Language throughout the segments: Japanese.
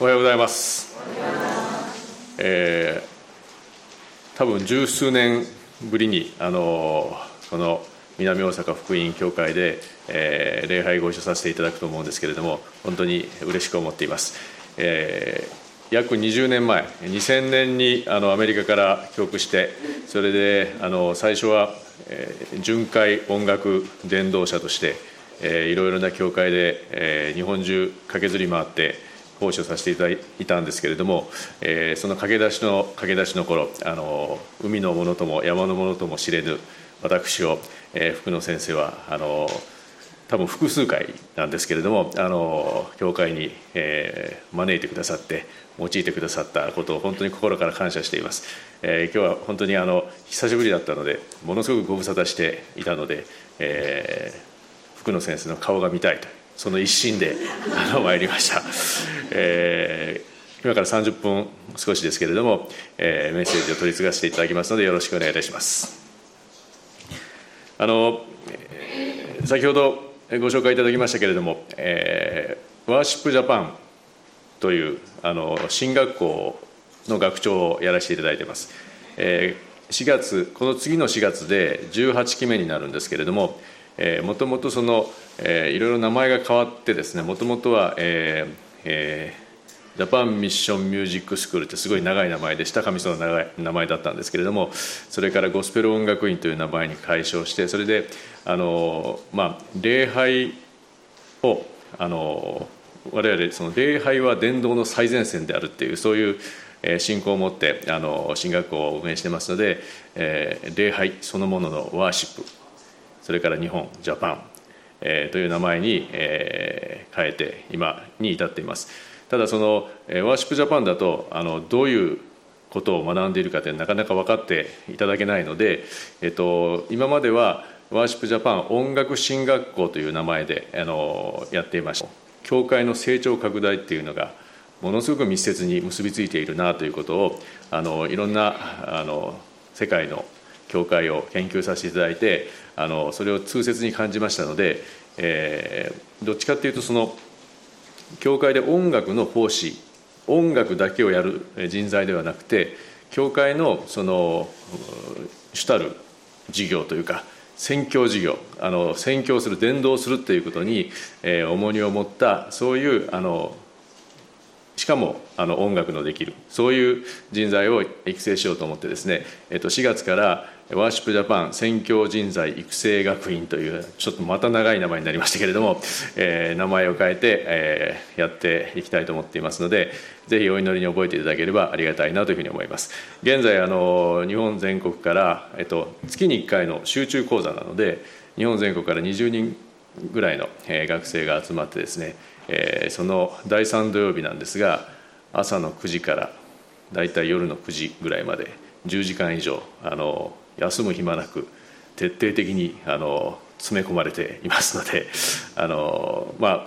おはようございます。えー多分十数年ぶりにあのこの南大阪福音教会で、えー礼拝ご一緒させていただくと思うんですけれども本当に嬉しく思っています。えー約20年前2000年にあのアメリカから帰国してそれであの最初は、えー巡回音楽伝道者として、いろいろな教会で、えー日本中駆けずり回って奉仕をさせていただいたんですけれども、えーその駆け出しの駆け出しの頃あの海のものとも山のものとも知れぬ私を、えー福野先生はあの多分複数回なんですけれどもあの教会に、えー招いてくださって用いてくださったことを本当に心から感謝しています、えー今日は本当にあの久しぶりだったのでものすごくご無沙汰していたので、えー福野先生の顔が見たいとその一心であの参りました、えー今から30分少しですけれども、えーメッセージを取り次がせていただきますのでよろしくお願いいたします。あの先ほどご紹介いただきましたけれども、えーワーシップジャパンというあの進学校の学長をやらせていただいています、えー4月この次の4月で18期目になるんですけれどももともとその、えーいろいろ名前が変わってですねもともとは、えーえージャパンミッションミュージックスクールってすごい長い名前でした。神様の長い名前だったんですけれどもそれからゴスペル音楽院という名前に改称してそれであの、まあ、礼拝をあの我々その礼拝は伝道の最前線であるっていうそういう信仰を持ってあの進学校を運営してますので、えー礼拝そのもののワーシップそれから日本ジャパン、えーという名前に、えー変えて今に至っています。ただその、えーワーシップジャパンだとあのどういうことを学んでいるかってなかなか分かっていただけないので、えっと、今まではワーシップジャパン音楽進学校という名前であのやっていました。教会の成長拡大っていうのがものすごく密接に結びついているなということをあのいろんなあの世界の教会を研究させていただいてあのそれを痛切に感じましたので、えーどっちかっていうとその教会で音楽の奉仕音楽だけをやる人材ではなくて教会のその主たる事業というか宣教事業あの宣教する伝道するということに、えー重荷を持ったそういうあのしかもあの音楽のできる。そういう人材を育成しようと思ってですね、えっと、4月からワーシップジャパン宣教人材育成学院というちょっとまた長い名前になりましたけれども、えー名前を変えて、えーやっていきたいと思っていますのでぜひお祈りに覚えていただければありがたいなというふうに思います。現在あの日本全国から、えっと、月に1回の集中講座なので日本全国から20人ぐらいの、学生が集まってですね、その第3土曜日なんですが朝の9時からだいたい夜の9時ぐらいまで10時間以上あの休む暇なく徹底的にあの詰め込まれていますので あの、まあ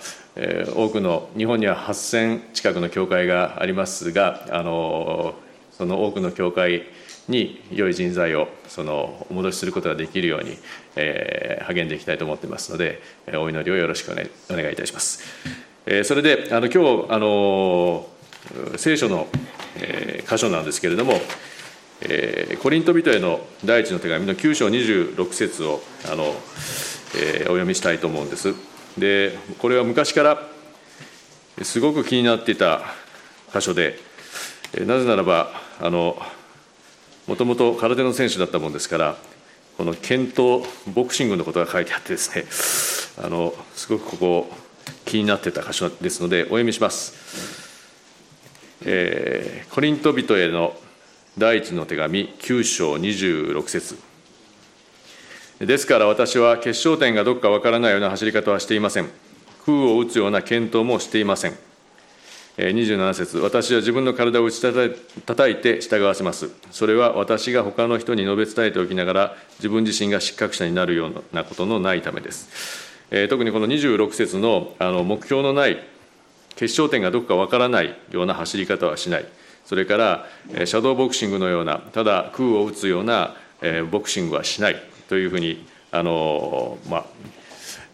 多くの日本には8000近くの教会がありますがあのその多くの教会に良い人材をそのお戻しすることができるように、えー励んでいきたいと思っていますのでお祈りをよろしくお願いお願いいたします。えーそれであの今日あの聖書の、えー箇所なんですけれども、えーコリント人への第一の手紙の9章26節をあの、えーお読みしたいと思うんです。でこれは昔からすごく気になっていた箇所でえーなぜならばあのもともと空手の選手だったもんですからこの剣闘ボクシングのことが書いてあってですねあのすごくここ気になってた箇所ですのでお読みします、えーコリント人への第一の手紙9章26節。ですから私は決勝点がどこかわからないような走り方はしていません。空を打つような検討もしていません。27節。私は自分の体を打ち叩いて従わせます。それは私が他の人に述べ伝えておきながら自分自身が失格者になるようなことのないためです、えー特にこの26節のあの目標のない決勝点がどこかわからないような走り方はしない。それからえーシャドーボクシングのようなただ空を打つようなえーボクシングはしない。というふうにあの、まあ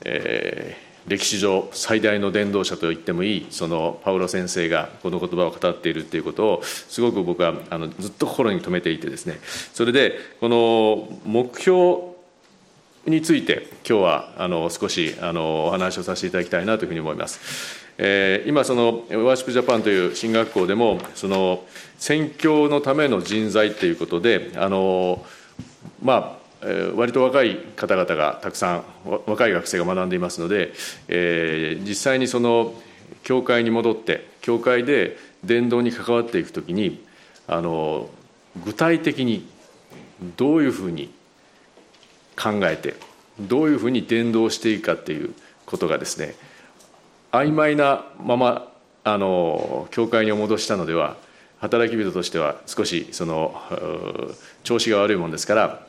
えー歴史上最大の伝道者と言ってもいいそのパウロ先生がこの言葉を語っているということをすごく僕はあのずっと心に留めていてですね。それでこの目標について今日はあの少しあのお話をさせていただきたいなというふうに思います。えー、今そのワーシップジャパンという進学校でもその宣教のための人材ということであのまあ割と若い方々がたくさん若い学生が学んでいますので、えー、実際にその教会に戻って教会で伝道に関わっていくときにあの具体的にどういうふうに考えてどういうふうに伝道していくかっていうことがですね曖昧なままあの教会に戻したのでは働き人としては少しその調子が悪いもんですから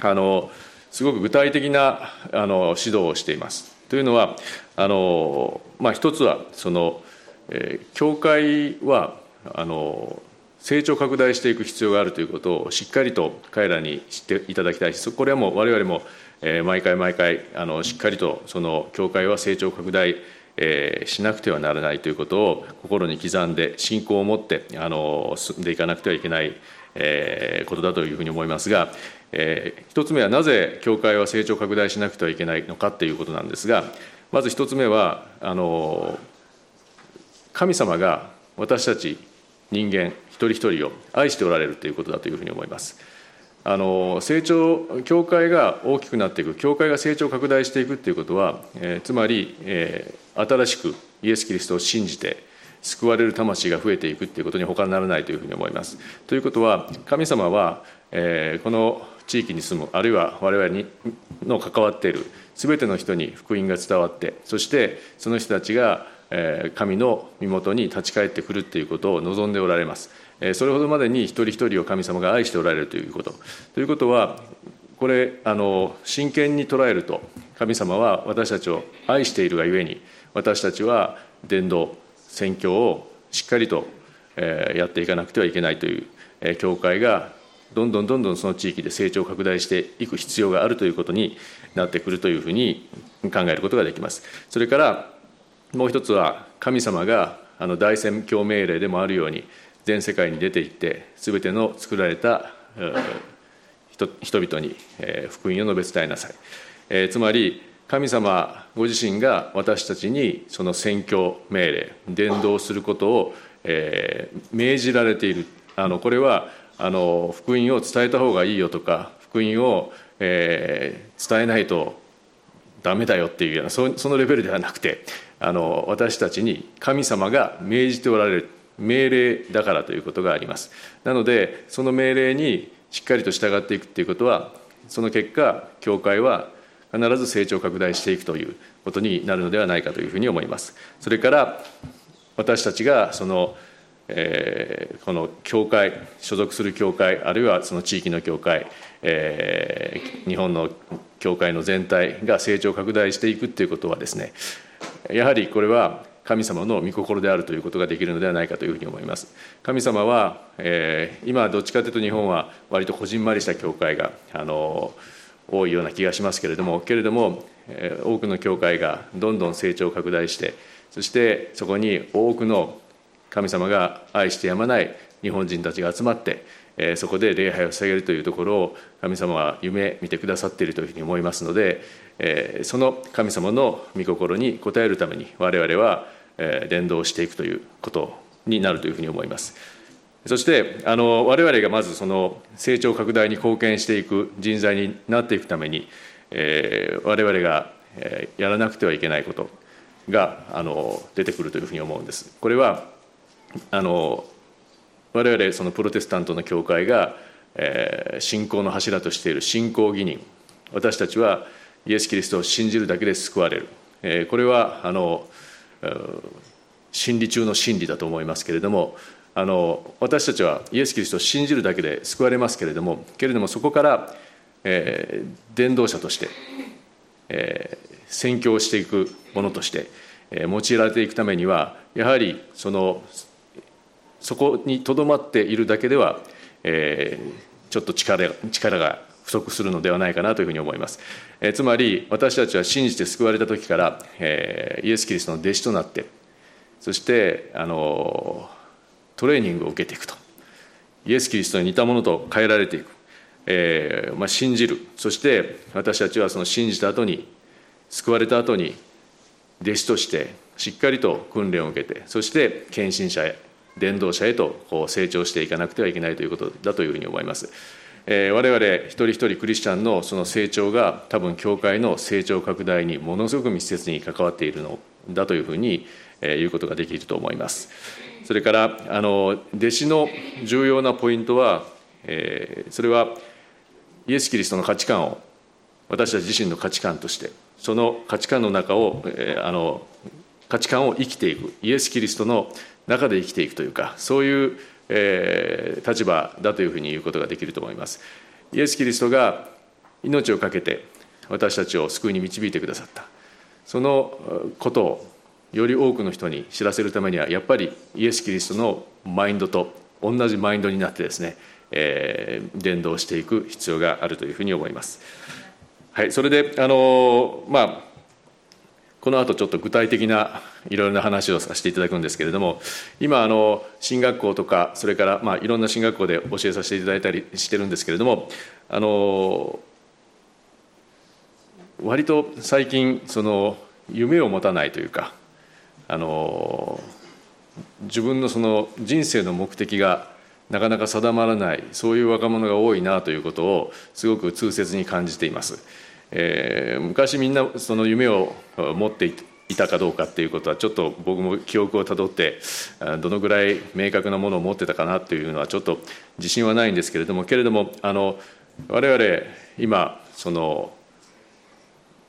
あのすごく具体的なあの指導をしています。というのはあの、まあ、一つはその、えー、教会はあの成長拡大していく必要があるということをしっかりと彼らに知っていただきたいしこれはもう我々も、え、毎回毎回あのしっかりとその教会は成長拡大、しなくてはならないということを心に刻んで信仰を持ってあの進んでいかなくてはいけない、ことだというふうに思いますが、えー、一つ目はなぜ教会は成長拡大しなくてはいけないのかということなんですがまず一つ目はあの神様が私たち人間一人一人を愛しておられるということだというふうに思います。あの成長教会が大きくなっていく教会が成長拡大していくということは、えー、つまり、えー、新しくイエス・キリストを信じて救われる魂が増えていくということに他ならないというふうに思います。ということは神様は、えー、この地域に住むあるいは我々にの関わっている全ての人に福音が伝わってそしてその人たちが神の身元に立ち返ってくるということを望んでおられますそれほどまでに一人一人を神様が愛しておられるということということはこれあの真剣に捉えると神様は私たちを愛しているがゆえに私たちは伝道宣教をしっかりとやっていかなくてはいけないという教会がどんどんどんどんその地域で成長拡大していく必要があるということになってくるというふうに考えることができます。それからもう一つは神様があの大宣教命令でもあるように全世界に出て行って全ての作られた人々に福音を述べ伝えなさい、えー、つまり神様ご自身が私たちにその宣教命令伝道することを、えー、命じられている。あのこれはあの福音を伝えた方がいいよとか福音を、えー、伝えないとダメだよっていうようなそのレベルではなくてあの私たちに神様が命じておられる命令だからということがあります。なのでその命令にしっかりと従っていくということはその結果教会は必ず成長拡大していくということになるのではないかというふうに思います。それから私たちがその、えー、この教会所属する教会あるいはその地域の教会、えー、日本の教会の全体が成長拡大していくということはですねやはりこれは神様の御心であるということができるのではないかというふうに思います。神様は、えー、今どっちかというと日本は割とこじんまりした教会があの多いような気がしますけれどもけれども、えー、多くの教会がどんどん成長拡大してそしてそこに多くの神様が愛してやまない日本人たちが集まってえそこで礼拝を捧げるというところを神様は夢見てくださっているというふうに思いますので、えその神様の御心に応えるために我々は、え伝道していくということになるというふうに思います。そしてあの我々がまずその成長拡大に貢献していく人材になっていくために、えー、我々がやらなくてはいけないことがあの出てくるというふうに思うんです。これはあの我々そのプロテスタントの教会が、えー、信仰の柱としている信仰義人私たちはイエス・キリストを信じるだけで救われる、え、これはあの真理中の真理だと思いますけれどもあの私たちはイエス・キリストを信じるだけで救われますけれどもけれどもそこから、えー、伝道者として、えー、宣教していくものとして、えー、用いられていくためにはやはりそのそこにとどまっているだけでは、えー、ちょっと力力が不足するのではないかなというふうに思います。えつまり私たちは信じて救われた時から、えイエス・キリストの弟子となってそしてあのトレーニングを受けていくと。イエス・キリストに似たものと変えられていく、えーまあ、信じる。そして私たちはその信じた後に救われた後に弟子としてしっかりと訓練を受けてそして献身者へ伝道者へとこう成長していかなくてはいけないということだというふうに思います。えー、我々一人一人クリスチャンのその成長が多分教会の成長拡大にものすごく密接に関わっているのだというふうに、言うことができると思います。それからあの弟子の重要なポイントは、それはイエス・キリストの価値観を私たち自身の価値観としてその価値観の中を、あの価値観を生きていくイエス・キリストの中で生きていくというかそういう、えー、立場だというふうに言うことができると思いますイエス・キリストが命を懸けて私たちを救いに導いてくださったそのことをより多くの人に知らせるためにはやっぱりイエス・キリストのマインドと同じマインドになってですね、えー、伝道していく必要があるというふうに思います。はい、それであのまあこの後ちょっと具体的ないろいろな話をさせていただくんですけれども今あの進学校とかそれからまあいろんな進学校で教えさせていただいたりしてるんですけれどもあの割と最近その夢を持たないというかあの自分のその人生の目的がなかなか定まらないそういう若者が多いなということをすごく痛切に感じています。えー、昔みんなその夢を持っていたかどうかっていうことはちょっと僕も記憶をたどってどのぐらい明確なものを持ってたかなというのはちょっと自信はないんですけれどもけれどもあの我々今その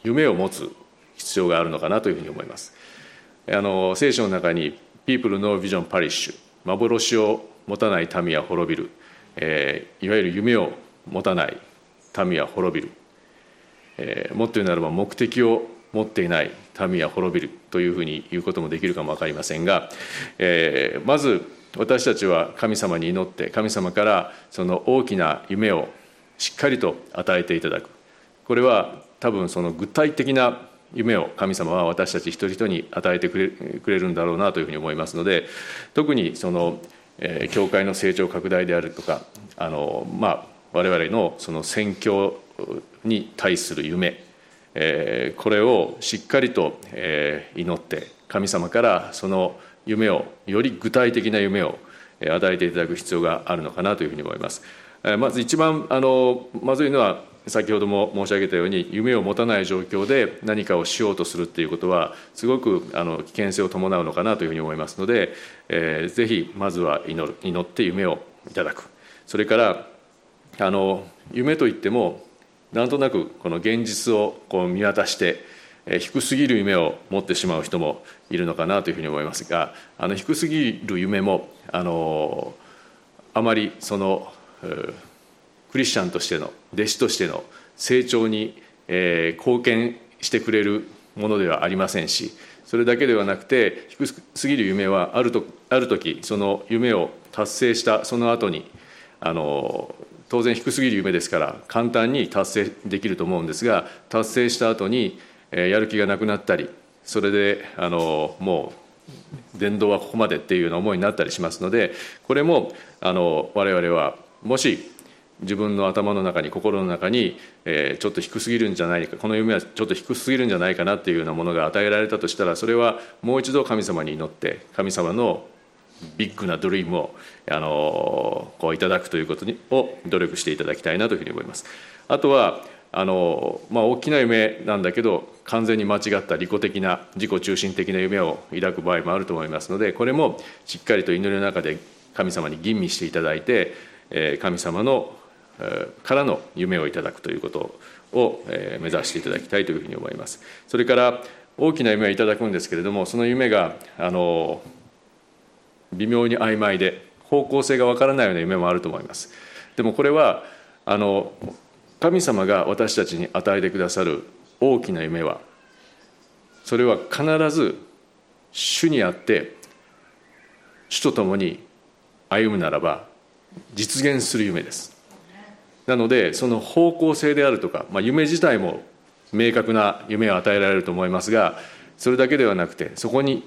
夢を持つ必要があるのかなというふうに思います。あの聖書の中に「People No Vision Parish」幻を持たない民は滅びる、えー、いわゆる夢を持たない民は滅びる。えー、もっと言うならば目的を持っていない民は滅びるというふうに言うこともできるかも分かりませんが、えー、まず私たちは神様に祈って神様からその大きな夢をしっかりと与えていただく。これは多分その具体的な夢を神様は私たち一人一人に与えてくれくれるんだろうなというふうに思いますので特にその、えー、教会の成長拡大であるとかあの、まあ、我々のその宣教に対する夢、これをしっかりと、祈って神様からその夢をより具体的な夢を与えていただく必要があるのかなというふうに思います。まず一番あのまずいのは先ほども申し上げたように夢を持たない状況で何かをしようとするっていうことはすごくあの危険性を伴うのかなというふうに思いますので、えー、ぜひまずは祈る祈って夢をいただくそれからあの夢といってもなんとなくこの現実をこう見渡して低すぎる夢を持ってしまう人もいるのかなというふうに思いますがあの低すぎる夢もあのあまりそのクリスチャンとしての弟子としての成長に、貢献してくれるものではありませんしそれだけではなくて低すぎる夢はあるとある時その夢を達成したその後にあの当然低すぎる夢ですから簡単に達成できると思うんですが達成した後にやる気がなくなったりそれであのもう伝道はここまでっていうような思いになったりしますのでこれもあの我々はもし自分の頭の中に心の中に、え、ちょっと低すぎるんじゃないかこの夢はちょっと低すぎるんじゃないかなっていうようなものが与えられたとしたらそれはもう一度神様に祈って神様のビッグなドリームをあのこういただくということにを努力していただきたいなというふうに思います。あとはあの、まあ、大きな夢なんだけど完全に間違った利己的な自己中心的な夢を抱く場合もあると思いますのでこれもしっかりと祈りの中で神様に吟味していただいて神様のからの夢をいただくということを目指していただきたいというふうに思います。それから大きな夢はいただくんですけれどもその夢があの微妙に曖昧で方向性がわからないような夢もあると思います。でもこれはあの神様が私たちに与えてくださる大きな夢はそれは必ず主にあって主と共に歩むならば実現する夢です。なのでその方向性であるとか、まあ、夢自体も明確な夢を与えられると思いますがそれだけではなくてそこに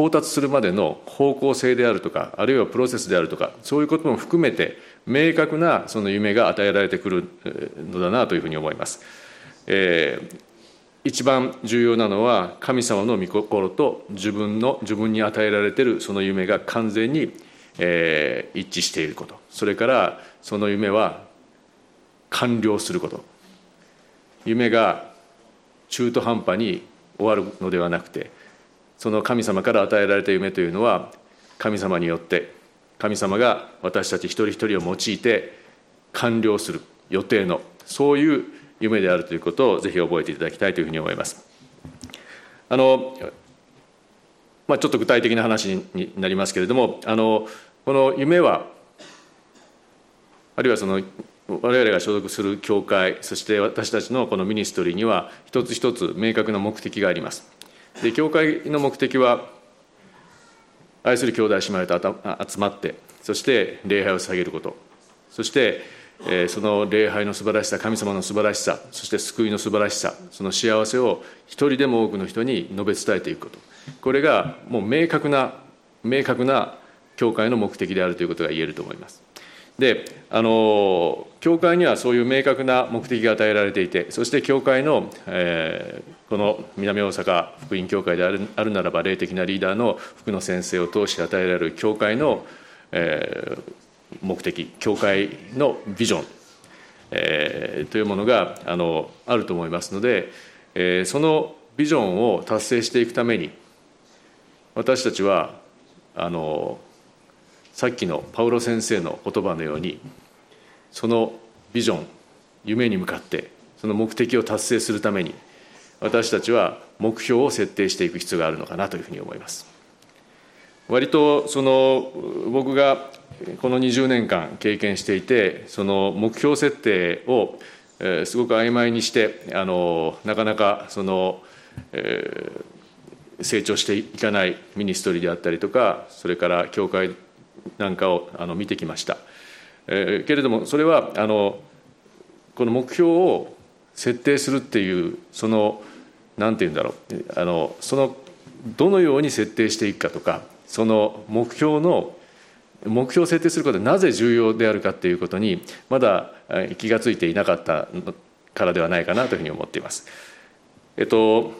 到達するまでの方向性であるとかあるいはプロセスであるとかそういうことも含めて明確なその夢が与えられてくるのだなというふうに思います。えー、一番重要なのは神様の御心と自分の自分に与えられているその夢が完全に、えー、一致していることそれからその夢は完了すること夢が中途半端に終わるのではなくてその神様から与えられた夢というのは神様によって神様が私たち一人一人を用いて完了する予定のそういう夢であるということをぜひ覚えていただきたいというふうに思います。あのまあ、ちょっと具体的な話になりますけれどもあのこの夢はあるいはその我々が所属する教会そして私たちのこのミニストリーには一つ一つ明確な目的がありますで教会の目的は愛する兄弟姉妹と集まってそして礼拝を捧げること。そしてその礼拝の素晴らしさ神様の素晴らしさそして救いの素晴らしさその幸せを一人でも多くの人に述べ伝えていくこと。これがもう明確な明確な教会の目的であるということが言えると思います。であの教会にはそういう明確な目的が与えられていてそして教会の、えー、この南大阪福音教会であるあるならば霊的なリーダーの福野先生を通して与えられる教会の、えー、目的教会のビジョン、えー、というものがあのあると思いますので、えー、そのビジョンを達成していくために私たちはあのさっきのパウロ先生の言葉のようにそのビジョン夢に向かってその目的を達成するために私たちは目標を設定していく必要があるのかなというふうに思います。割とその僕がこの20年間経験していてその目標設定をすごく曖昧にしてあのなかなかその、えー、成長していかないミニストリーであったりとかそれから教会なんかをあの見てきました、えー、けれどもそれはあのこの目標を設定するっていうその何て言うんだろうあのそのどのように設定していくかとかその目標の目標を設定することはなぜ重要であるかということにまだ気が付いていなかったからではないかなというふうに思っています。えっと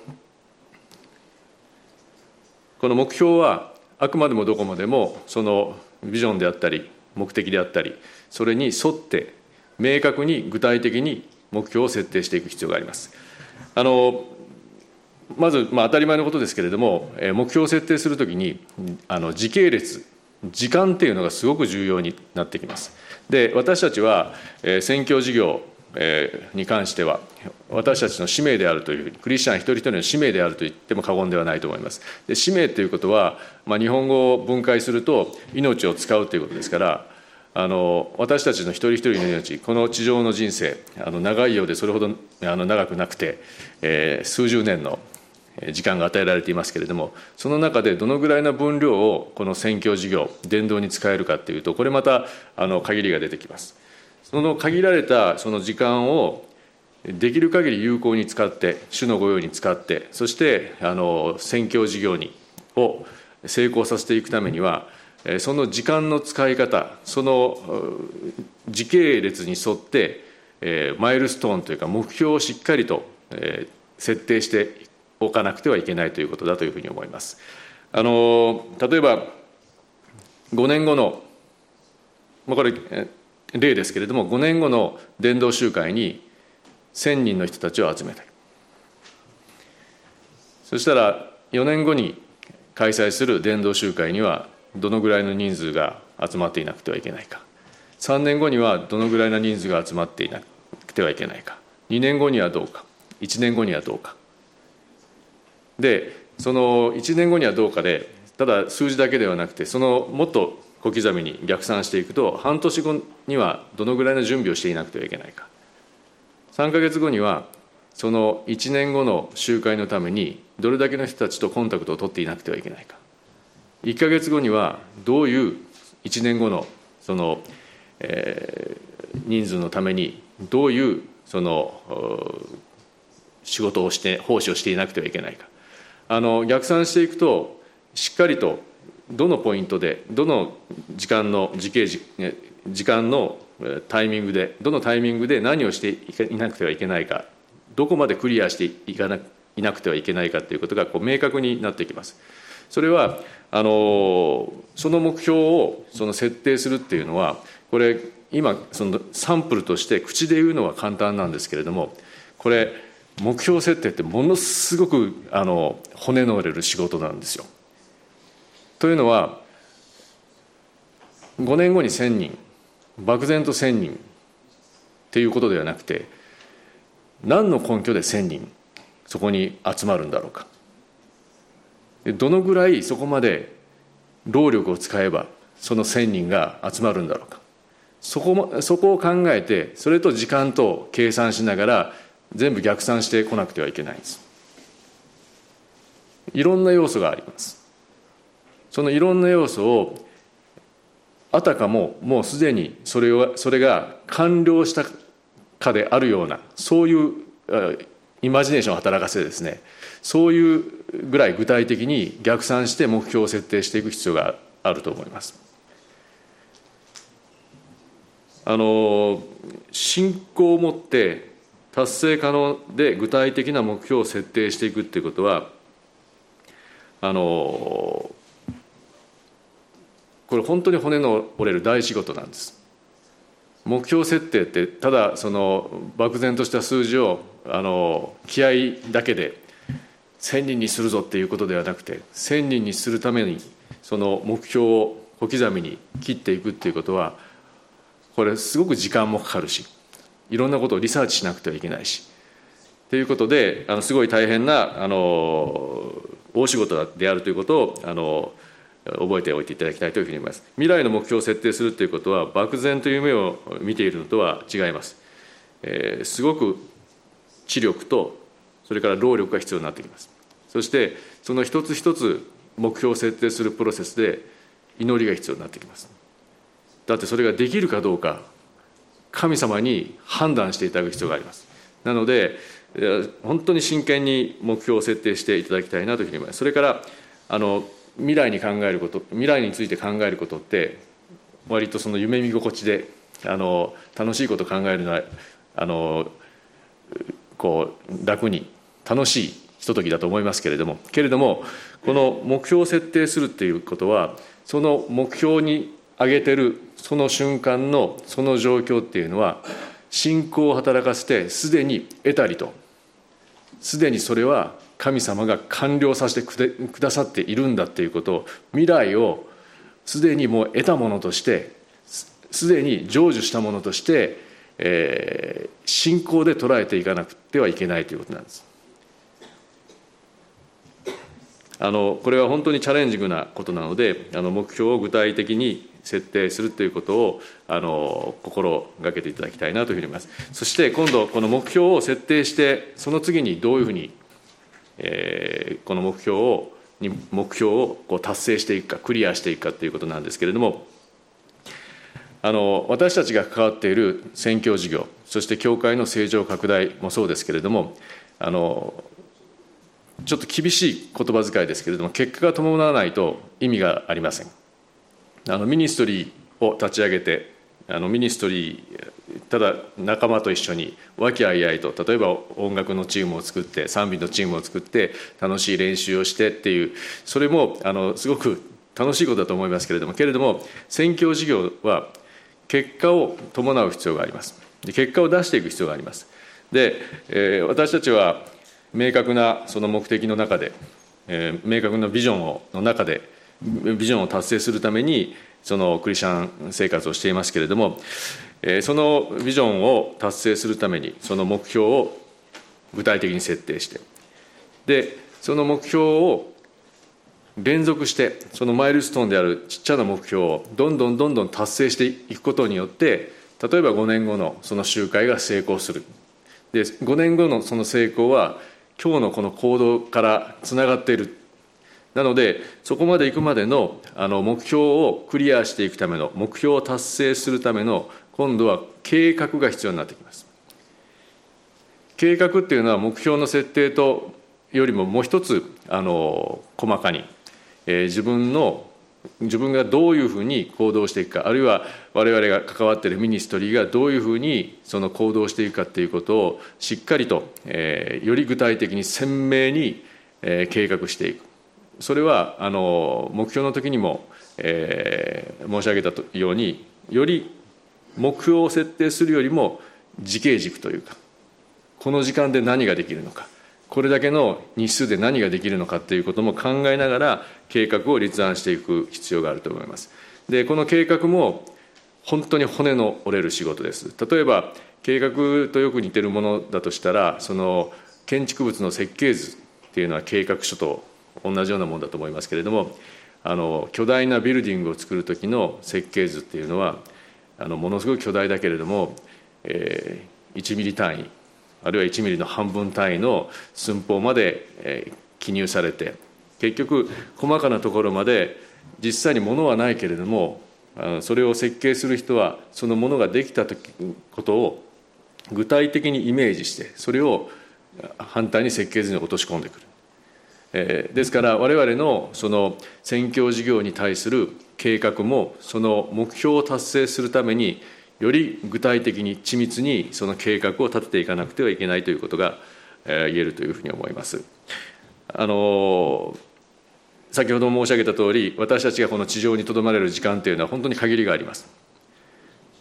この目標はあくまでもどこまでもそのビジョンであったり目的であったりそれに沿って明確に具体的に目標を設定していく必要があります。あのまず、まあ、当たり前のことですけれども目標を設定するときにあの時系列時間っていうのがすごく重要になってきます。で私たちは、えー、選挙事業に関しては私たちの使命であるというふうにクリスチャン一人一人の使命であると言っても過言ではないと思います。で使命ということは、まあ、日本語を分解すると命を使うということですからあの私たちの一人一人の命この地上の人生あの長いようでそれほどあの長くなくて、えー、数十年の時間が与えられていますけれどもその中でどのぐらいの分量をこの選挙事業伝道に使えるかというとこれまたあの限りが出てきます。その限られたその時間をできる限り有効に使って主の御用に使ってそしてあの宣教事業にを成功させていくためにはその時間の使い方その時系列に沿ってマイルストーンというか目標をしっかりと設定しておかなくてはいけないということだというふうに思います。あの例えば5年後の、まあ、これ例ですけれども5年後の伝道集会に1,000人の人たちを集めたいそしたら4年後に開催する伝道集会にはどのぐらいの人数が集まっていなくてはいけないか。3年後にはどのぐらいの人数が集まっていなくてはいけないか。2年後にはどうか。1年後にはどうか。でその1年後にはどうかでただ数字だけではなくてそのもっと小刻みに逆算していくと半年後にはどのぐらいの準備をしていなくてはいけないか。3か月後にはその1年後の集会のためにどれだけの人たちとコンタクトを取っていなくてはいけないか。1か月後にはどういう1年後のその、えー、人数のためにどういうその仕事をして奉仕をしていなくてはいけないか。あの逆算していくとしっかりとどのポイントでどの時間の時系時時間のタイミングでどのタイミングで何をしていなくてはいけないかどこまでクリアしていかないなくてはいけないかということがこう明確になってきます。それはあのその目標をその設定するっていうのはこれ今そのサンプルとして口で言うのは簡単なんですけれどもこれ目標設定ってものすごくあの骨の折れる仕事なんですよ。というのは5年後に1,000人漠然と1,000人っていうことではなくて何の根拠で1,000人そこに集まるんだろうか。どのぐらいそこまで労力を使えばその1,000人が集まるんだろうか。そこもそこを考えてそれと時間と計算しながら全部逆算してこなくてはいけないんです。いろんな要素があります。そのいろんな要素をあたかももうすでにそれをそれが完了したかであるようなそういうイマジネーションを働かせてですねそういうぐらい具体的に逆算して目標を設定していく必要があると思います。あの信仰を持って達成可能で具体的な目標を設定していくっていうことはあのこれ本当に骨の折れる大仕事なんです。目標設定ってただその漠然とした数字をあの気合だけで1,000人にするぞっていうことではなくて1,000人にするためにその目標を小刻みに切っていくっていうことはこれすごく時間もかかるしいろんなことをリサーチしなくてはいけないしということであのすごい大変なあの大仕事であるということをあの覚えておいていただきたいというふうに思います。未来の目標を設定するということは漠然という夢を見ているのとは違います、えー、すごく知力とそれから労力が必要になってきます。そしてその一つ一つ目標を設定するプロセスで祈りが必要になってきます。だってそれができるかどうか神様に判断していただく必要があります。なので本当に真剣に目標を設定していただきたいなというふうに思います。それからあの未来に考えること未来について考えることって割とその夢見心地であの楽しいこと考えるのはあのこう楽に楽しいひとときだと思いますけれども。けれどもこの目標を設定するっていうことはその目標に挙げてるその瞬間のその状況っていうのは信仰を働かせてすでに得たりと。すでにそれは神様が完了させてくださっているんだっていうことを未来をすでにもう得たものとしてすでに成就したものとして、えー、信仰で捉えていかなくてはいけないということなんです。あのこれは本当にチャレンジングなことなのであの目標を具体的に設定するということをあの心がけていただきたいなというふうに思いますそして今度この目標を設定してその次にどういうふうにえー、この目標をに目標をこう達成していくかクリアしていくかということなんですけれどもあの私たちが関わっている宣教事業そして教会の正常拡大もそうですけれどもあのちょっと厳しい言葉遣いですけれども結果が伴わないと意味がありません。あの ministry を立ち上げてあの ministry ただ仲間と一緒に和気あいあいと例えば音楽のチームを作って賛美のチームを作って楽しい練習をしてっていうそれもあのすごく楽しいことだと思いますけれどもけれども宣教事業は結果を伴う必要があります。結果を出していく必要があります。で、えー、私たちは明確なその目的の中で、えー、明確なビジョンをの中でビジョンを達成するためにそのクリスチャン生活をしていますけれどもそのビジョンを達成するためにその目標を具体的に設定してでその目標を連続してそのマイルストーンであるちっちゃな目標をどんどんどんどん達成していくことによって例えば5年後のその集会が成功する。で5年後のその成功は今日のこの行動からつながっている。なのでそこまで行くまでのあの目標をクリアしていくための目標を達成するための今度は計画が必要になってきます。計画っていうのは目標の設定とよりももう一つあの細かに、えー、自分の自分がどういうふうに行動していくかあるいは我々が関わっているミニストリーがどういうふうにその行動していくかということをしっかりと、えー、より具体的に鮮明に、えー、計画していく。それはあの目標の時にも、えー、申し上げたようにより目標を設定するよりも時系軸というかこの時間で何ができるのかこれだけの日数で何ができるのかということも考えながら計画を立案していく必要があると思います。でこの計画も本当に骨の折れる仕事です。例えば計画とよく似てるものだとしたらその建築物の設計図っていうのは計画書と同じようなものだと思いますけれどもあの巨大なビルディングを作る時の設計図っていうのはあのものすごい巨大だけれども、えー、1ミリ単位あるいは1ミリの半分単位の寸法まで、えー、記入されて結局細かなところまで実際に物はないけれどもそれを設計する人はそのものができたことを具体的にイメージしてそれを反対に設計図に落とし込んでくる。えですから我々のその選挙事業に対する計画もその目標を達成するためにより具体的に緻密にその計画を立てていかなくてはいけないということが、え言えるというふうに思います。あの先ほど申し上げた通り私たちがこの地上にとどまれる時間というのは本当に限りがあります。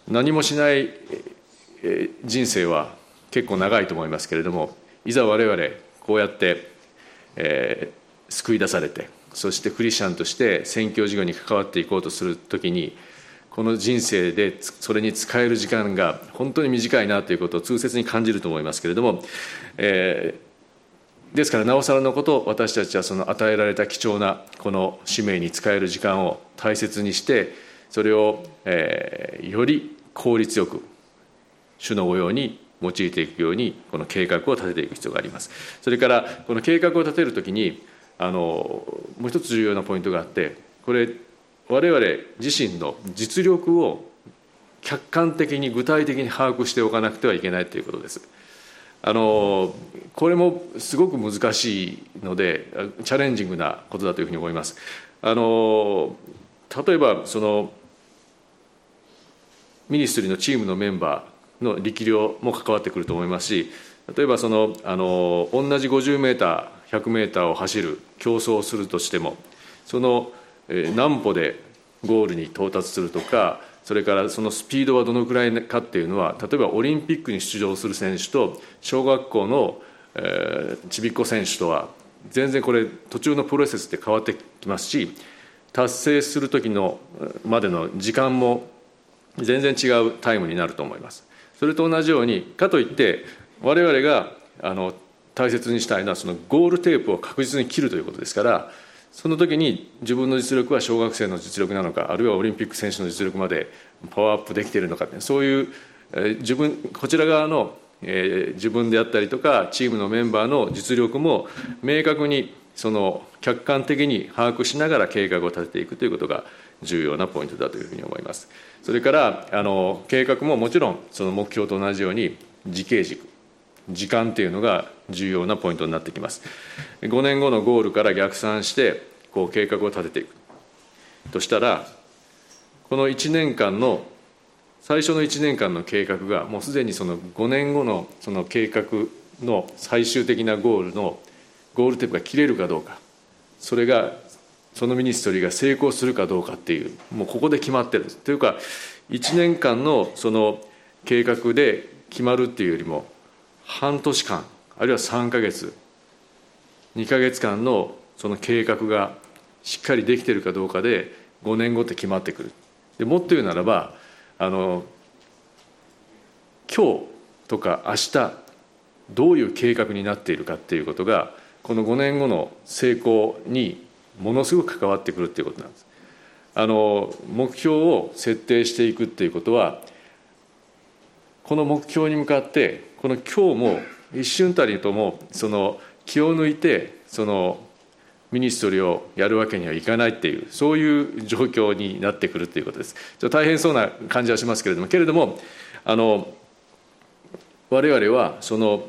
何もしない人生は結構長いと思いますけれどもいざ我々こうやってえー、救い出されてそしてクリスチャンとして宣教事業に関わっていこうとする時にこの人生でそれに使える時間が本当に短いなということを痛切に感じると思いますけれども、えー、ですからなおさらのこと私たちはその与えられた貴重なこの使命に使える時間を大切にしてそれを、えー、より効率よく主の御用に用いていくようにこの計画を立てていく必要があります。それからこの計画を立てるときにあのもう一つ重要なポイントがあってこれ我々自身の実力を客観的に具体的に把握しておかなくてはいけないということです。あのこれもすごく難しいのでチャレンジングなことだというふうに思います。あの例えばそのミニストリーのチームのメンバーの力量も関わってくると思いますし例えばそのあの同じ50メーター100メーターを走る競争をするとしてもその何歩でゴールに到達するとかそれからそのスピードはどのくらいかっていうのは例えばオリンピックに出場する選手と小学校の、えー、ちびっこ選手とは全然これ途中のプロセスって変わってきますし達成する時のまでの時間も全然違うタイムになると思います。それと同じようにかといって我々があの大切にしたいのはそのゴールテープを確実に切るということですからその時に自分の実力は小学生の実力なのかあるいはオリンピック選手の実力までパワーアップできているのかそういう、えー、自分こちら側の、えー、自分であったりとかチームのメンバーの実力も明確にその客観的に把握しながら計画を立てていくということが重要なポイントだというふうに思います。それからあの計画ももちろんその目標と同じように時系軸時間っていうのが重要なポイントになってきます5年後のゴールから逆算してこう計画を立てていくとしたらこの1年間の最初の1年間の計画がもうすでにその5年後のその計画の最終的なゴールのゴールテープが切れるかどうかそれがそのミニストリーが成功するかどうかっていうもうここで決まってるんです。というか1年間のその計画で決まるっていうよりも半年間あるいは3か月2か月間のその計画がしっかりできてるかどうかで5年後って決まってくる。でもっと言うならばあの今日とか明日どういう計画になっているかっていうことがこの5年後の成功にものすごく関わってくるっていうことなんです。あの目標を設定していくっていうことはこの目標に向かってこの今日も一瞬たりともその気を抜いてそのミニストリーをやるわけにはいかないっていうそういう状況になってくるということですちょ大変そうな感じはしますけれどもけれどもあの我々はその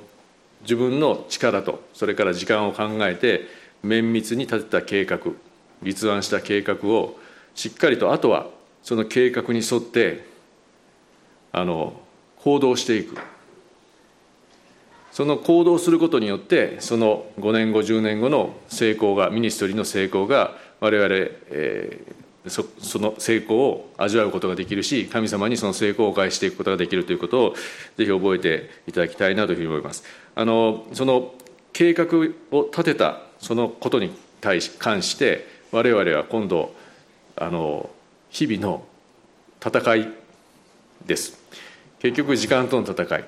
自分の力とそれから時間を考えて綿密に立てた計画立案した計画をしっかりとあとはその計画に沿ってあの行動していく。その行動することによってその5年後10年後の成功がミニストリーの成功が我々、えー、そその成功を味わうことができるし神様にその成功を返していくことができるということをぜひ覚えていただきたいなというふうに思います。あのその計画を立てたそのことに対し関して我々は今度あの日々の戦いです。結局時間との戦い。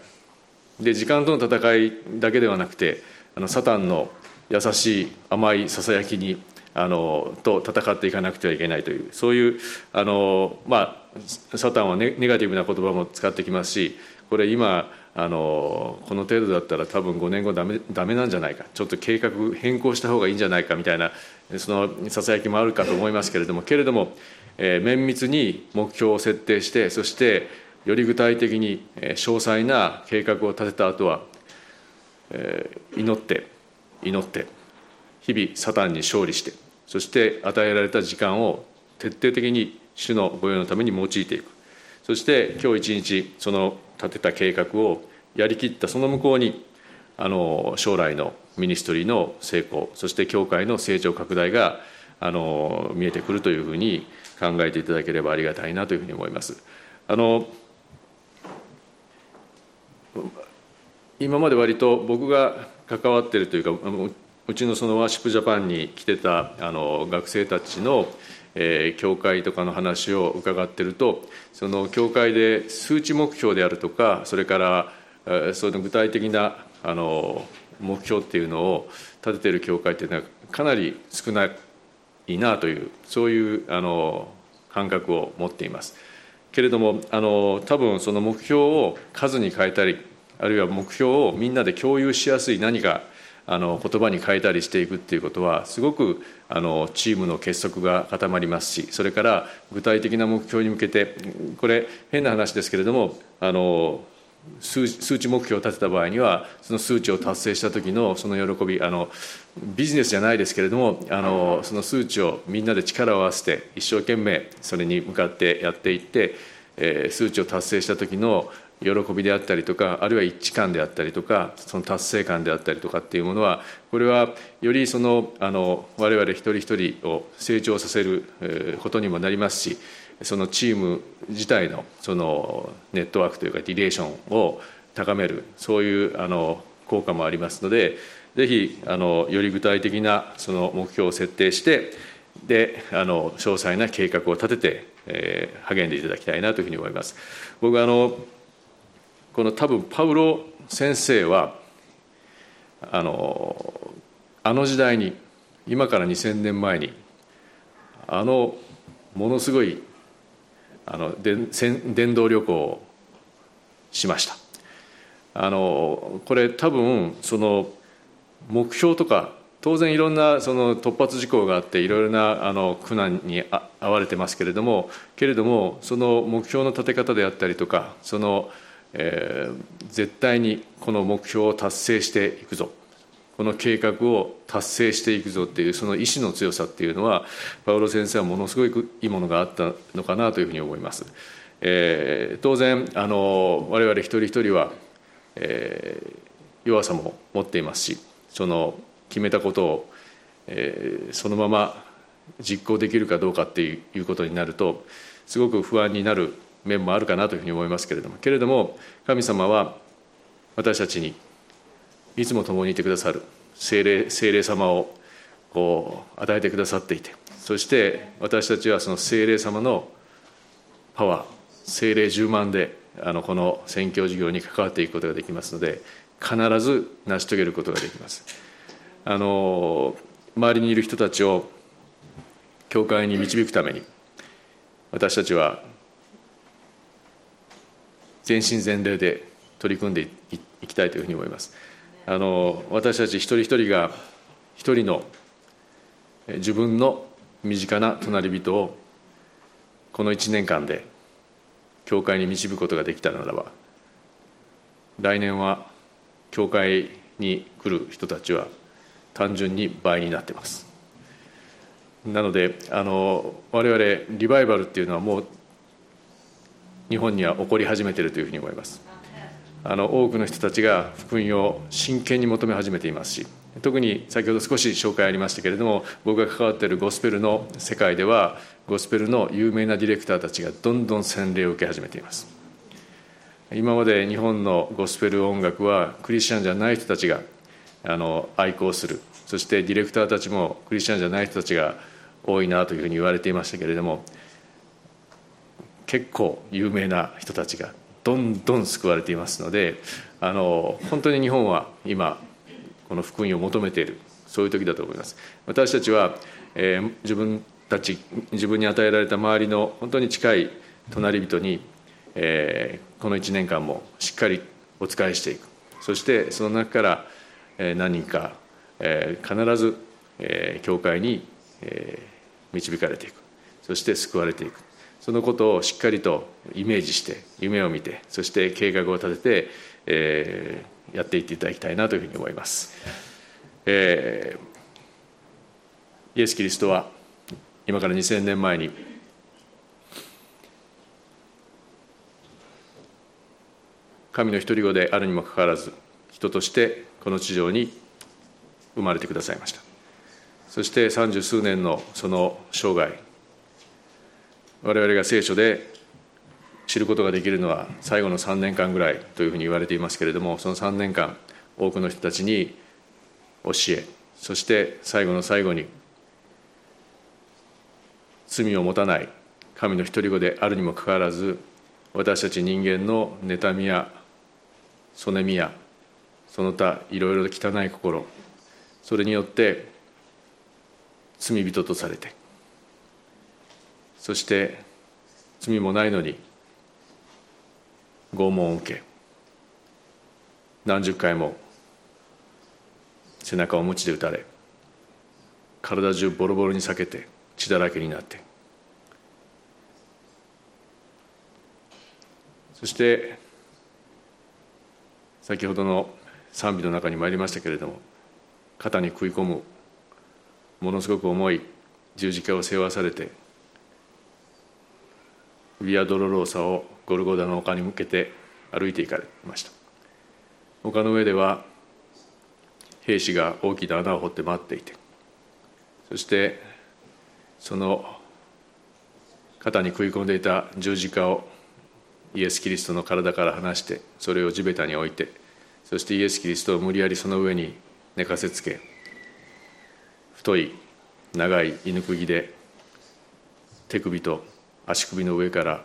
で時間との戦いだけではなくてあのサタンの優しい甘いささやきにあのと戦っていかなくてはいけないというそういうあの、まあ、サタンはネネガティブな言葉も使ってきますしこれ今あのこの程度だったら多分5年後ダメダメなんじゃないか。ちょっと計画変更した方がいいんじゃないかみたいなそのささやきもあるかと思いますけれどもけれども、えー、綿密に目標を設定してそしてより具体的に詳細な計画を立てた後は祈って祈って日々サタンに勝利してそして与えられた時間を徹底的に主の御用のために用いていく。そして今日一日その立てた計画をやりきったその向こうにあの将来のミニストリーの成功そして教会の成長拡大があの見えてくるというふうに考えていただければありがたいなというふうに思います。あの今まで割と僕が関わっているというかうちのそのワーシップジャパンに来てたあの学生たちの、えー、教会とかの話を伺ってるとその教会で数値目標であるとかそれから、えー、その具体的なあの目標っていうのを立ててる教会っていうのはかなり少ないなというそういうあの感覚を持っています。けれどもあの多分その目標を数に変えたりあるいは目標をみんなで共有しやすい何かあの言葉に変えたりしていくっていうことはすごくあのチームの結束が固まりますしそれから具体的な目標に向けてこれ変な話ですけれどもあの数値目標を立てた場合にはその数値を達成した時のその喜びあのビジネスじゃないですけれどもあのその数値をみんなで力を合わせて一生懸命それに向かってやっていって、えー、数値を達成した時の喜びであったりとかあるいは一致感であったりとかその達成感であったりとかっていうものはこれはよりそのあの我々一人一人を成長させることにもなりますしそのチーム自体のそのネットワークというかリレーションを高めるそういうあの効果もありますのでぜひあのより具体的なその目標を設定してであの詳細な計画を立てて、えー、励んでいただきたいなというふうに思います。僕はあのこの多分パウロ先生はあのあの時代に今から2000年前にあのものすごいあの電動旅行をしました。あのこれ多分その目標とか当然いろんなその突発事項があっていろいろなあの苦難に遭われてますけれどもけれどもその目標の立て方であったりとかその、えー、絶対にこの目標を達成していくぞこの計画を達成していくぞっていうその意志の強さっていうのはパウロ先生はものすごいいいものがあったのかなというふうに思います。えー、当然あの我々一人一人は、えー、弱さも持っていますしその決めたことを、えー、そのまま実行できるかどうかっていうことになるとすごく不安になる面もあるかなというふうに思いますけれども。けれども神様は私たちにいつも共にいてくださる精霊精霊様をこう与えてくださっていてそして私たちはその精霊様のパワー精霊10万であのこの宣教事業に関わっていくことができますので必ず成し遂げることができます。あの周りにいる人たちを教会に導くために私たちは全身全霊で取り組んでいきたいというふうに思います。あの私たち一人一人が一人の自分の身近な隣人をこの1年間で教会に導くことができたならば来年は教会に来る人たちは単純に倍になってます。なのであの我々リバイバルっていうのはもう日本には起こり始めているというふうに思います。あの多くの人たちが福音を真剣に求め始めていますし特に先ほど少し紹介ありましたけれども僕が関わっているゴスペルの世界ではゴスペルの有名なディレクターたちがどんどん洗礼を受け始めています。今まで日本のゴスペル音楽はクリスチャンじゃない人たちがあの愛好する。そしてディレクターたちもクリスチャンじゃない人たちが多いなというふうに言われていましたけれども結構有名な人たちがどんどん救われていますのであの本当に日本は今この福音を求めているそういう時だと思います。私たちは、えー、自分たち自分に与えられた周りの本当に近い隣人に、えー、この1年間もしっかりお仕えしていく。そしてその中から、えー、何人か、えー、必ず、えー、教会に、えー、導かれていく。そして救われていく。そのことをしっかりとイメージして夢を見てそして計画を立てて、えー、やっていっていただきたいなというふうに思います、えー、イエス・キリストは今から2000年前に神の独り子であるにもかかわらず人としてこの地上に生まれてくださいました。そして三十数年のその生涯我々が聖書で知ることができるのは最後の3年間ぐらいというふうに言われていますけれどもその3年間多くの人たちに教えそして最後の最後に罪を持たない神の独り子であるにもかかわらず私たち人間の妬みやそねみやその他いろいろ汚い心それによって罪人とされてそして罪もないのに拷問を受け何十回も背中を鞭で打たれ体中ボロボロに裂けて血だらけになってそして先ほどの賛美の中にもありましたけれども肩に食い込むものすごく重い十字架を背負わされてビアドロローサをゴルゴダの丘に向けて歩いていかれました。丘の上では兵士が大きな穴を掘って待っていてそしてその肩に食い込んでいた十字架をイエス・キリストの体から離してそれを地べたに置いてそしてイエス・キリストを無理やりその上に寝かせつけ太い長い犬釘で手首と足首の上から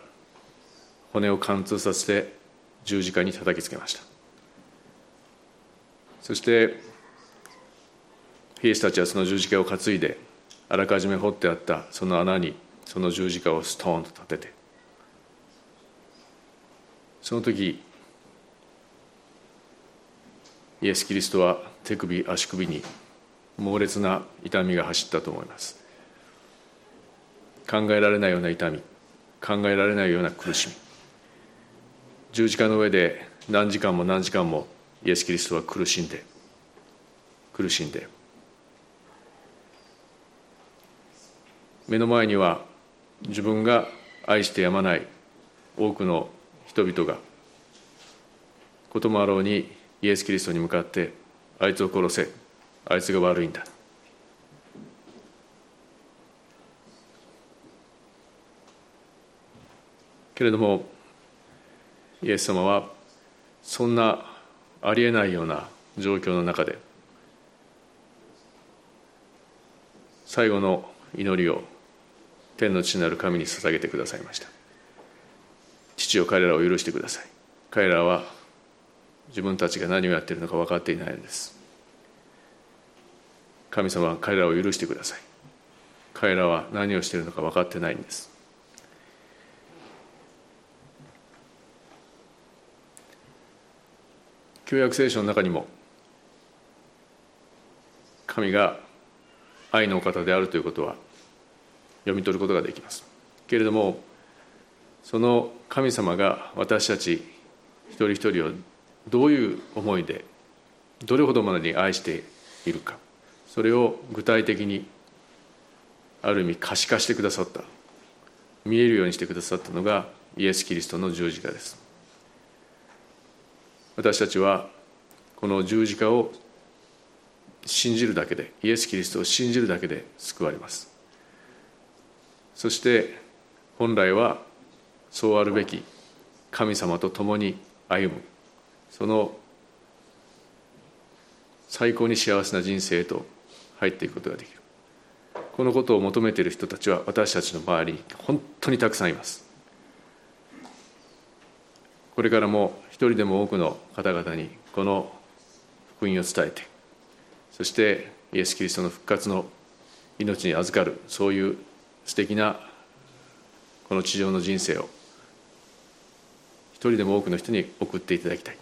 骨を貫通させて十字架に叩きつけました。そして兵士たちはその十字架を担いであらかじめ掘ってあったその穴にその十字架をストーンと立ててその時イエス・キリストは手首足首に猛烈な痛みが走ったと思います。考えられないような痛み考えられないような苦しみ。十字架の上で何時間も何時間もイエス・キリストは苦しんで苦しんで。目の前には自分が愛してやまない多くの人々がこともあろうにイエス・キリストに向かってあいつを殺せあいつが悪いんだ。けれどもイエス様はそんなありえないような状況の中で最後の祈りを天の父なる神に捧げてくださいました。父を彼らを許してください。彼らは自分たちが何をやっているのか分かっていないのです。神様は彼らを許してください。彼らは何をしているのか分かってないんです。旧約聖書の中にも神が愛のお方であるということは読み取ることができます。けれどもその神様が私たち一人一人をどういう思いでどれほどまでに愛しているかそれを具体的にある意味可視化してくださった見えるようにしてくださったのがイエス・キリストの十字架です。私たちはこの十字架を信じるだけでイエス・キリストを信じるだけで救われます。そして本来はそうあるべき神様と共に歩む。その最高に幸せな人生へと入っていくことができる。このことを求めている人たちは私たちの周りに本当にたくさんいます。これからも一人でも多くの方々にこの福音を伝えてそしてイエス・キリストの復活の命に預かるそういう素敵なこの地上の人生を一人でも多くの人に送っていただきたい。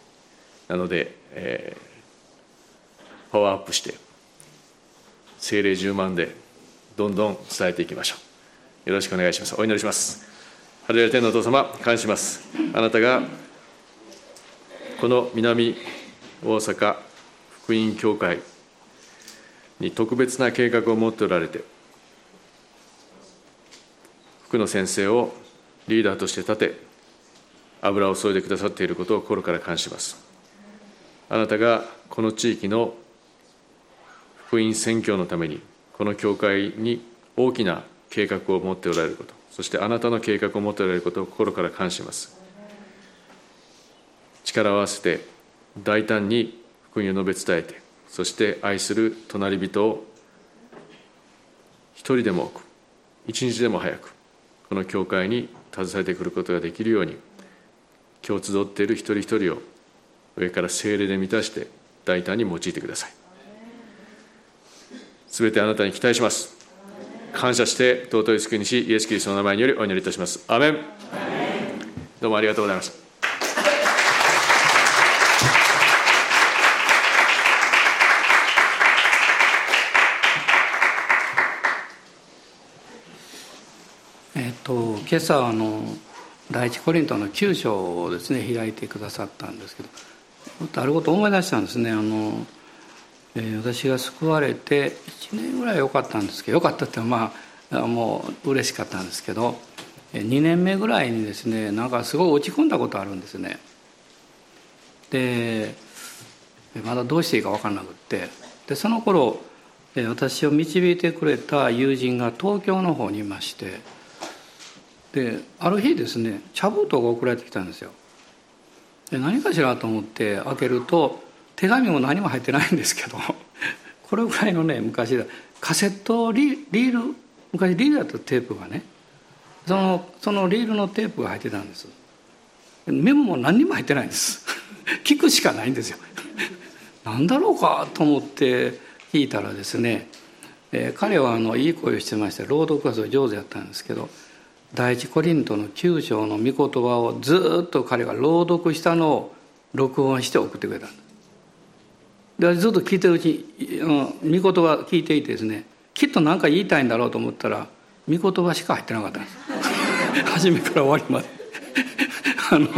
なので、えー、パワーアップして精霊10万でどんどん伝えていきましょう。よろしくお願いします。お祈りします。ハレルヤ天のお父様感謝します。あなたがこの南大阪福音教会に特別な計画を持っておられて福野先生をリーダーとして立て油を注いでくださっていることを心から感謝します。あなたがこの地域の福音宣教のためにこの教会に大きな計画を持っておられることそしてあなたの計画を持っておられることを心から感謝します。力を合わせて大胆に福音を述べ伝えてそして愛する隣人を一人でも多く一日でも早くこの教会に携えてくることができるように今日集っている一人一人を上から精霊で満たして大胆に用いてください。すべてあなたに期待します。感謝して尊い救い主イエス・キリストの名前によりお祈りいたします。アメン。どうもありがとうございましたえっと今朝あの第一コリントの9章をですね開いてくださったんですけどもっとあること思い出したんですね。あの、えー、私が救われて1年ぐらい良かったんですけど良かったってまあもう嬉しかったんですけど2年目ぐらいにですねなんかすごい落ち込んだことあるんですね。でまだどうしていいか分からなくってでその頃私を導いてくれた友人が東京の方にいましてである日ですね茶封筒が送られてきたんですよ。で何かしらと思って開けると手紙も何も入ってないんですけど これぐらいのね昔だカセットリリール昔リールだったテープがねそのそのリールのテープが入ってたんです。メモも何にも入ってないんです。聞くしかないんですよ。何だろうかと思って聞いたらですね、えー、彼はあのいい声をしてまして朗読がすごい上手やったんですけど第一コリントの9章の御言葉をずっと彼が朗読したのを録音して送ってくれた。でずっと聞いてるうちに御言葉聞いていてですねきっと何か言いたいんだろうと思ったら御言葉しか入ってなかったんです。初めから終わりまで。あの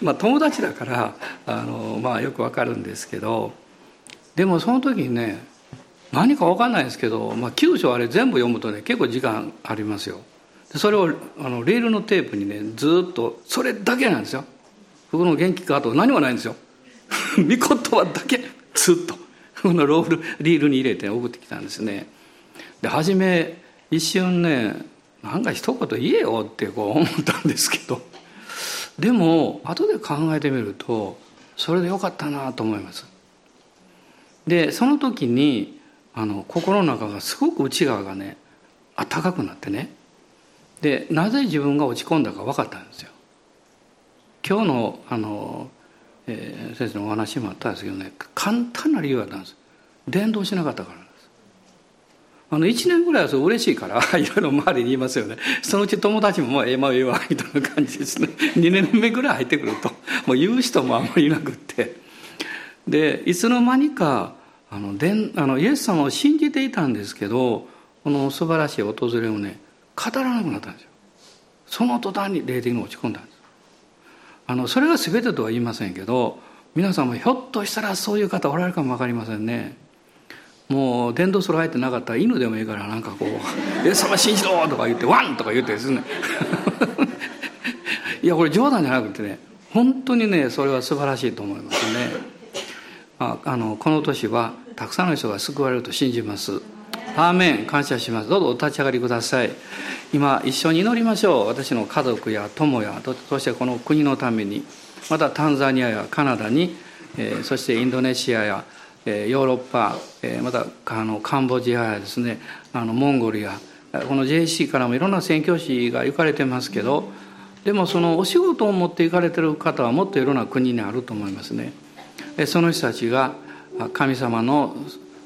まあ友達だからあのまあよくわかるんですけどでもその時にね何か分かんないですけど、まあ、9章あれ全部読むとね結構時間ありますよ。それをあのレールのテープにねずっとそれだけなんですよ。僕の元気かと何もないんですよ。御言葉だけずっとこのロールリールに入れて送ってきたんですね。で初め一瞬ねなんか一言言えよってこう思ったんですけど。でも後で考えてみるとそれでよかったなと思います。でその時にあの心の中がすごく内側がね暖かくなってね。でなぜ自分が落ち込んだか分かったんですよ。今日のあの、えー、先生のお話もあったんですけどね簡単な理由だったんです。伝道しなかったからです。あの1年ぐらいはそれ嬉しいから いろいろ周りに言いますよね。そのうち友達も「もうええまあええわ」みたいな感じですね。2年目ぐらい入ってくるともう言う人もあんまりいなくって。でいつの間にかあのでんあのイエス様を信じていたんですけどこの素晴らしい訪れをね語らなくなったんですよその途端に霊的に落ち込んだんですあのそれが全てとは言いませんけど皆さんもひょっとしたらそういう方おられるかも分かりませんねもう電動ソロ入ってなかったら犬でもいいからなんかこう「イエス様信じろ!」とか言って「ワン!」とか言ってですね いやこれ冗談じゃなくてね本当にねそれは素晴らしいと思いますねああのこの年はたくさんの人が救われると信じますアーメン。感謝します。どうぞお立ち上がりください。今一緒に祈りましょう。私の家族や友やそしてこの国のために。またタンザニアやカナダに、えー、そしてインドネシアや、えー、ヨーロッパ、えー、またあのカンボジアやですね。あのモンゴルやこの JC からもいろんな宣教師が行かれてますけどでもそのお仕事を持って行かれてる方はもっといろんな国にあると思いますね。その人たちが神様の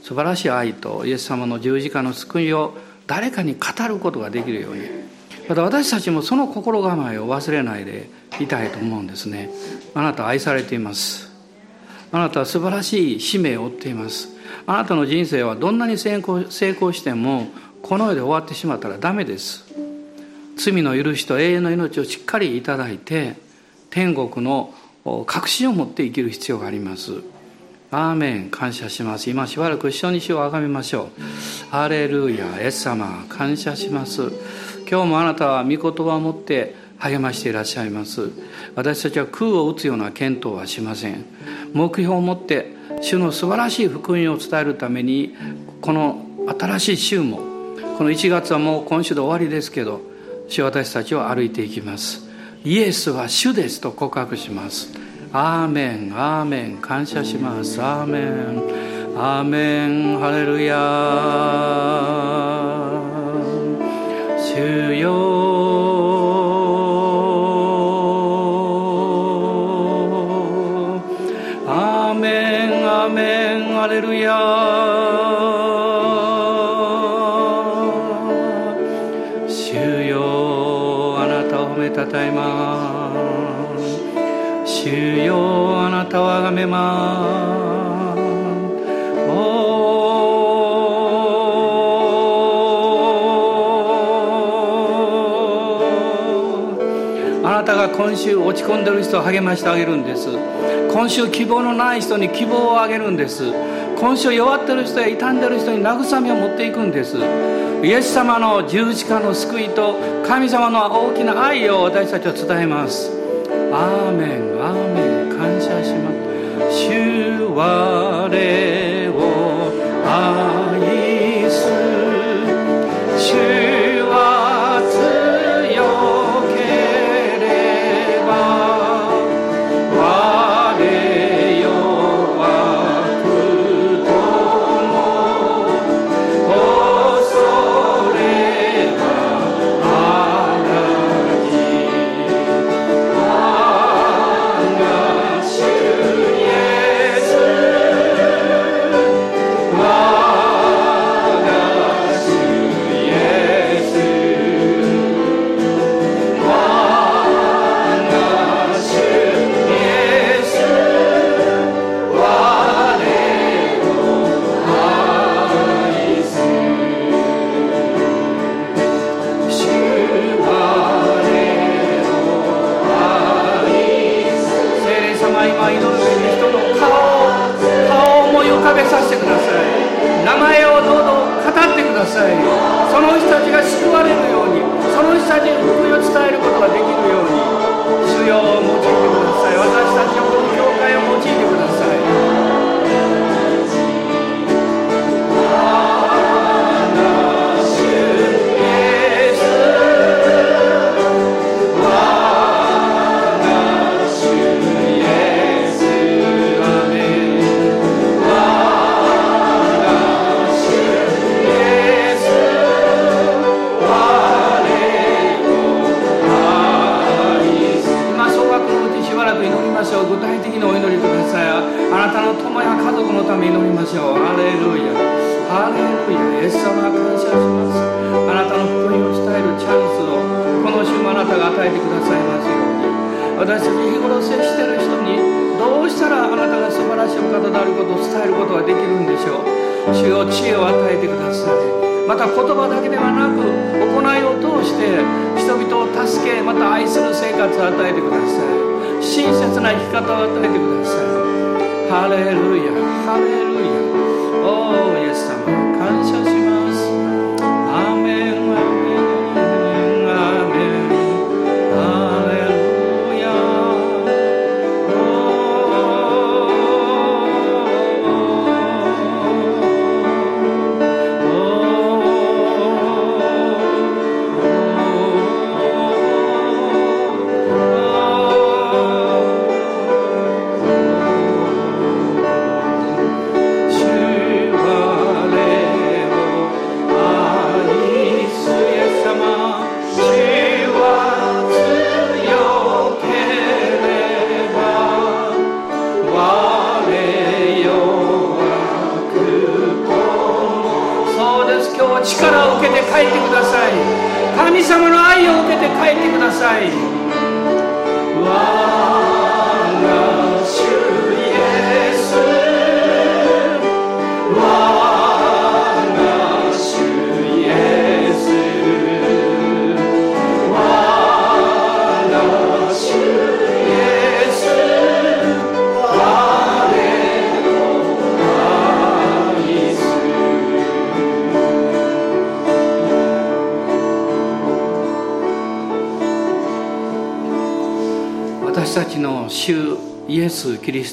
素晴らしい愛とイエス様の十字架の救いを誰かに語ることができるようにまた私たちもその心構えを忘れないでいたいと思うんですねあなた愛されていますあなたは素晴らしい使命を負っていますあなたの人生はどんなに成功成功してもこの世で終わってしまったらダメです罪の許しと永遠の命をしっかりいただいて天国の確信を持って生きる必要がありますアーメン感謝します今しばらく一緒に主をあがめましょうハレルヤエス様感謝します今日もあなたは御言葉を持って励ましていらっしゃいます私たちは空を打つような検討はしません目標を持って主の素晴らしい福音を伝えるためにこの新しい週もこの1月はもう今週で終わりですけど主私たちを歩いていきますイエスは主ですと告白しますアーメンアーメン感謝しますアーメンアーメンハレルヤ主よアーメンアーメンハレルヤ主よあなたを褒めたたえます主よあなたをあがめますあなたが今週落ち込んでる人を励ましてあげるんです。今週希望のない人に希望をあげるんです。今週弱ってる人や傷んでる人に慰めを持っていくんです。イエス様の十字架の救いと神様の大きな愛を私たちは伝えます。アーメン。我を愛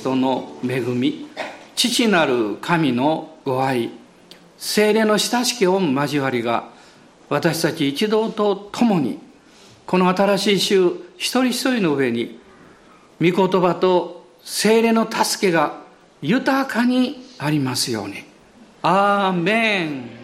トの恵み父なる神のご愛精霊の親しき御交わりが私たち一同と共にこの新しい週一人一人の上に御言葉と精霊の助けが豊かにありますように。アーメン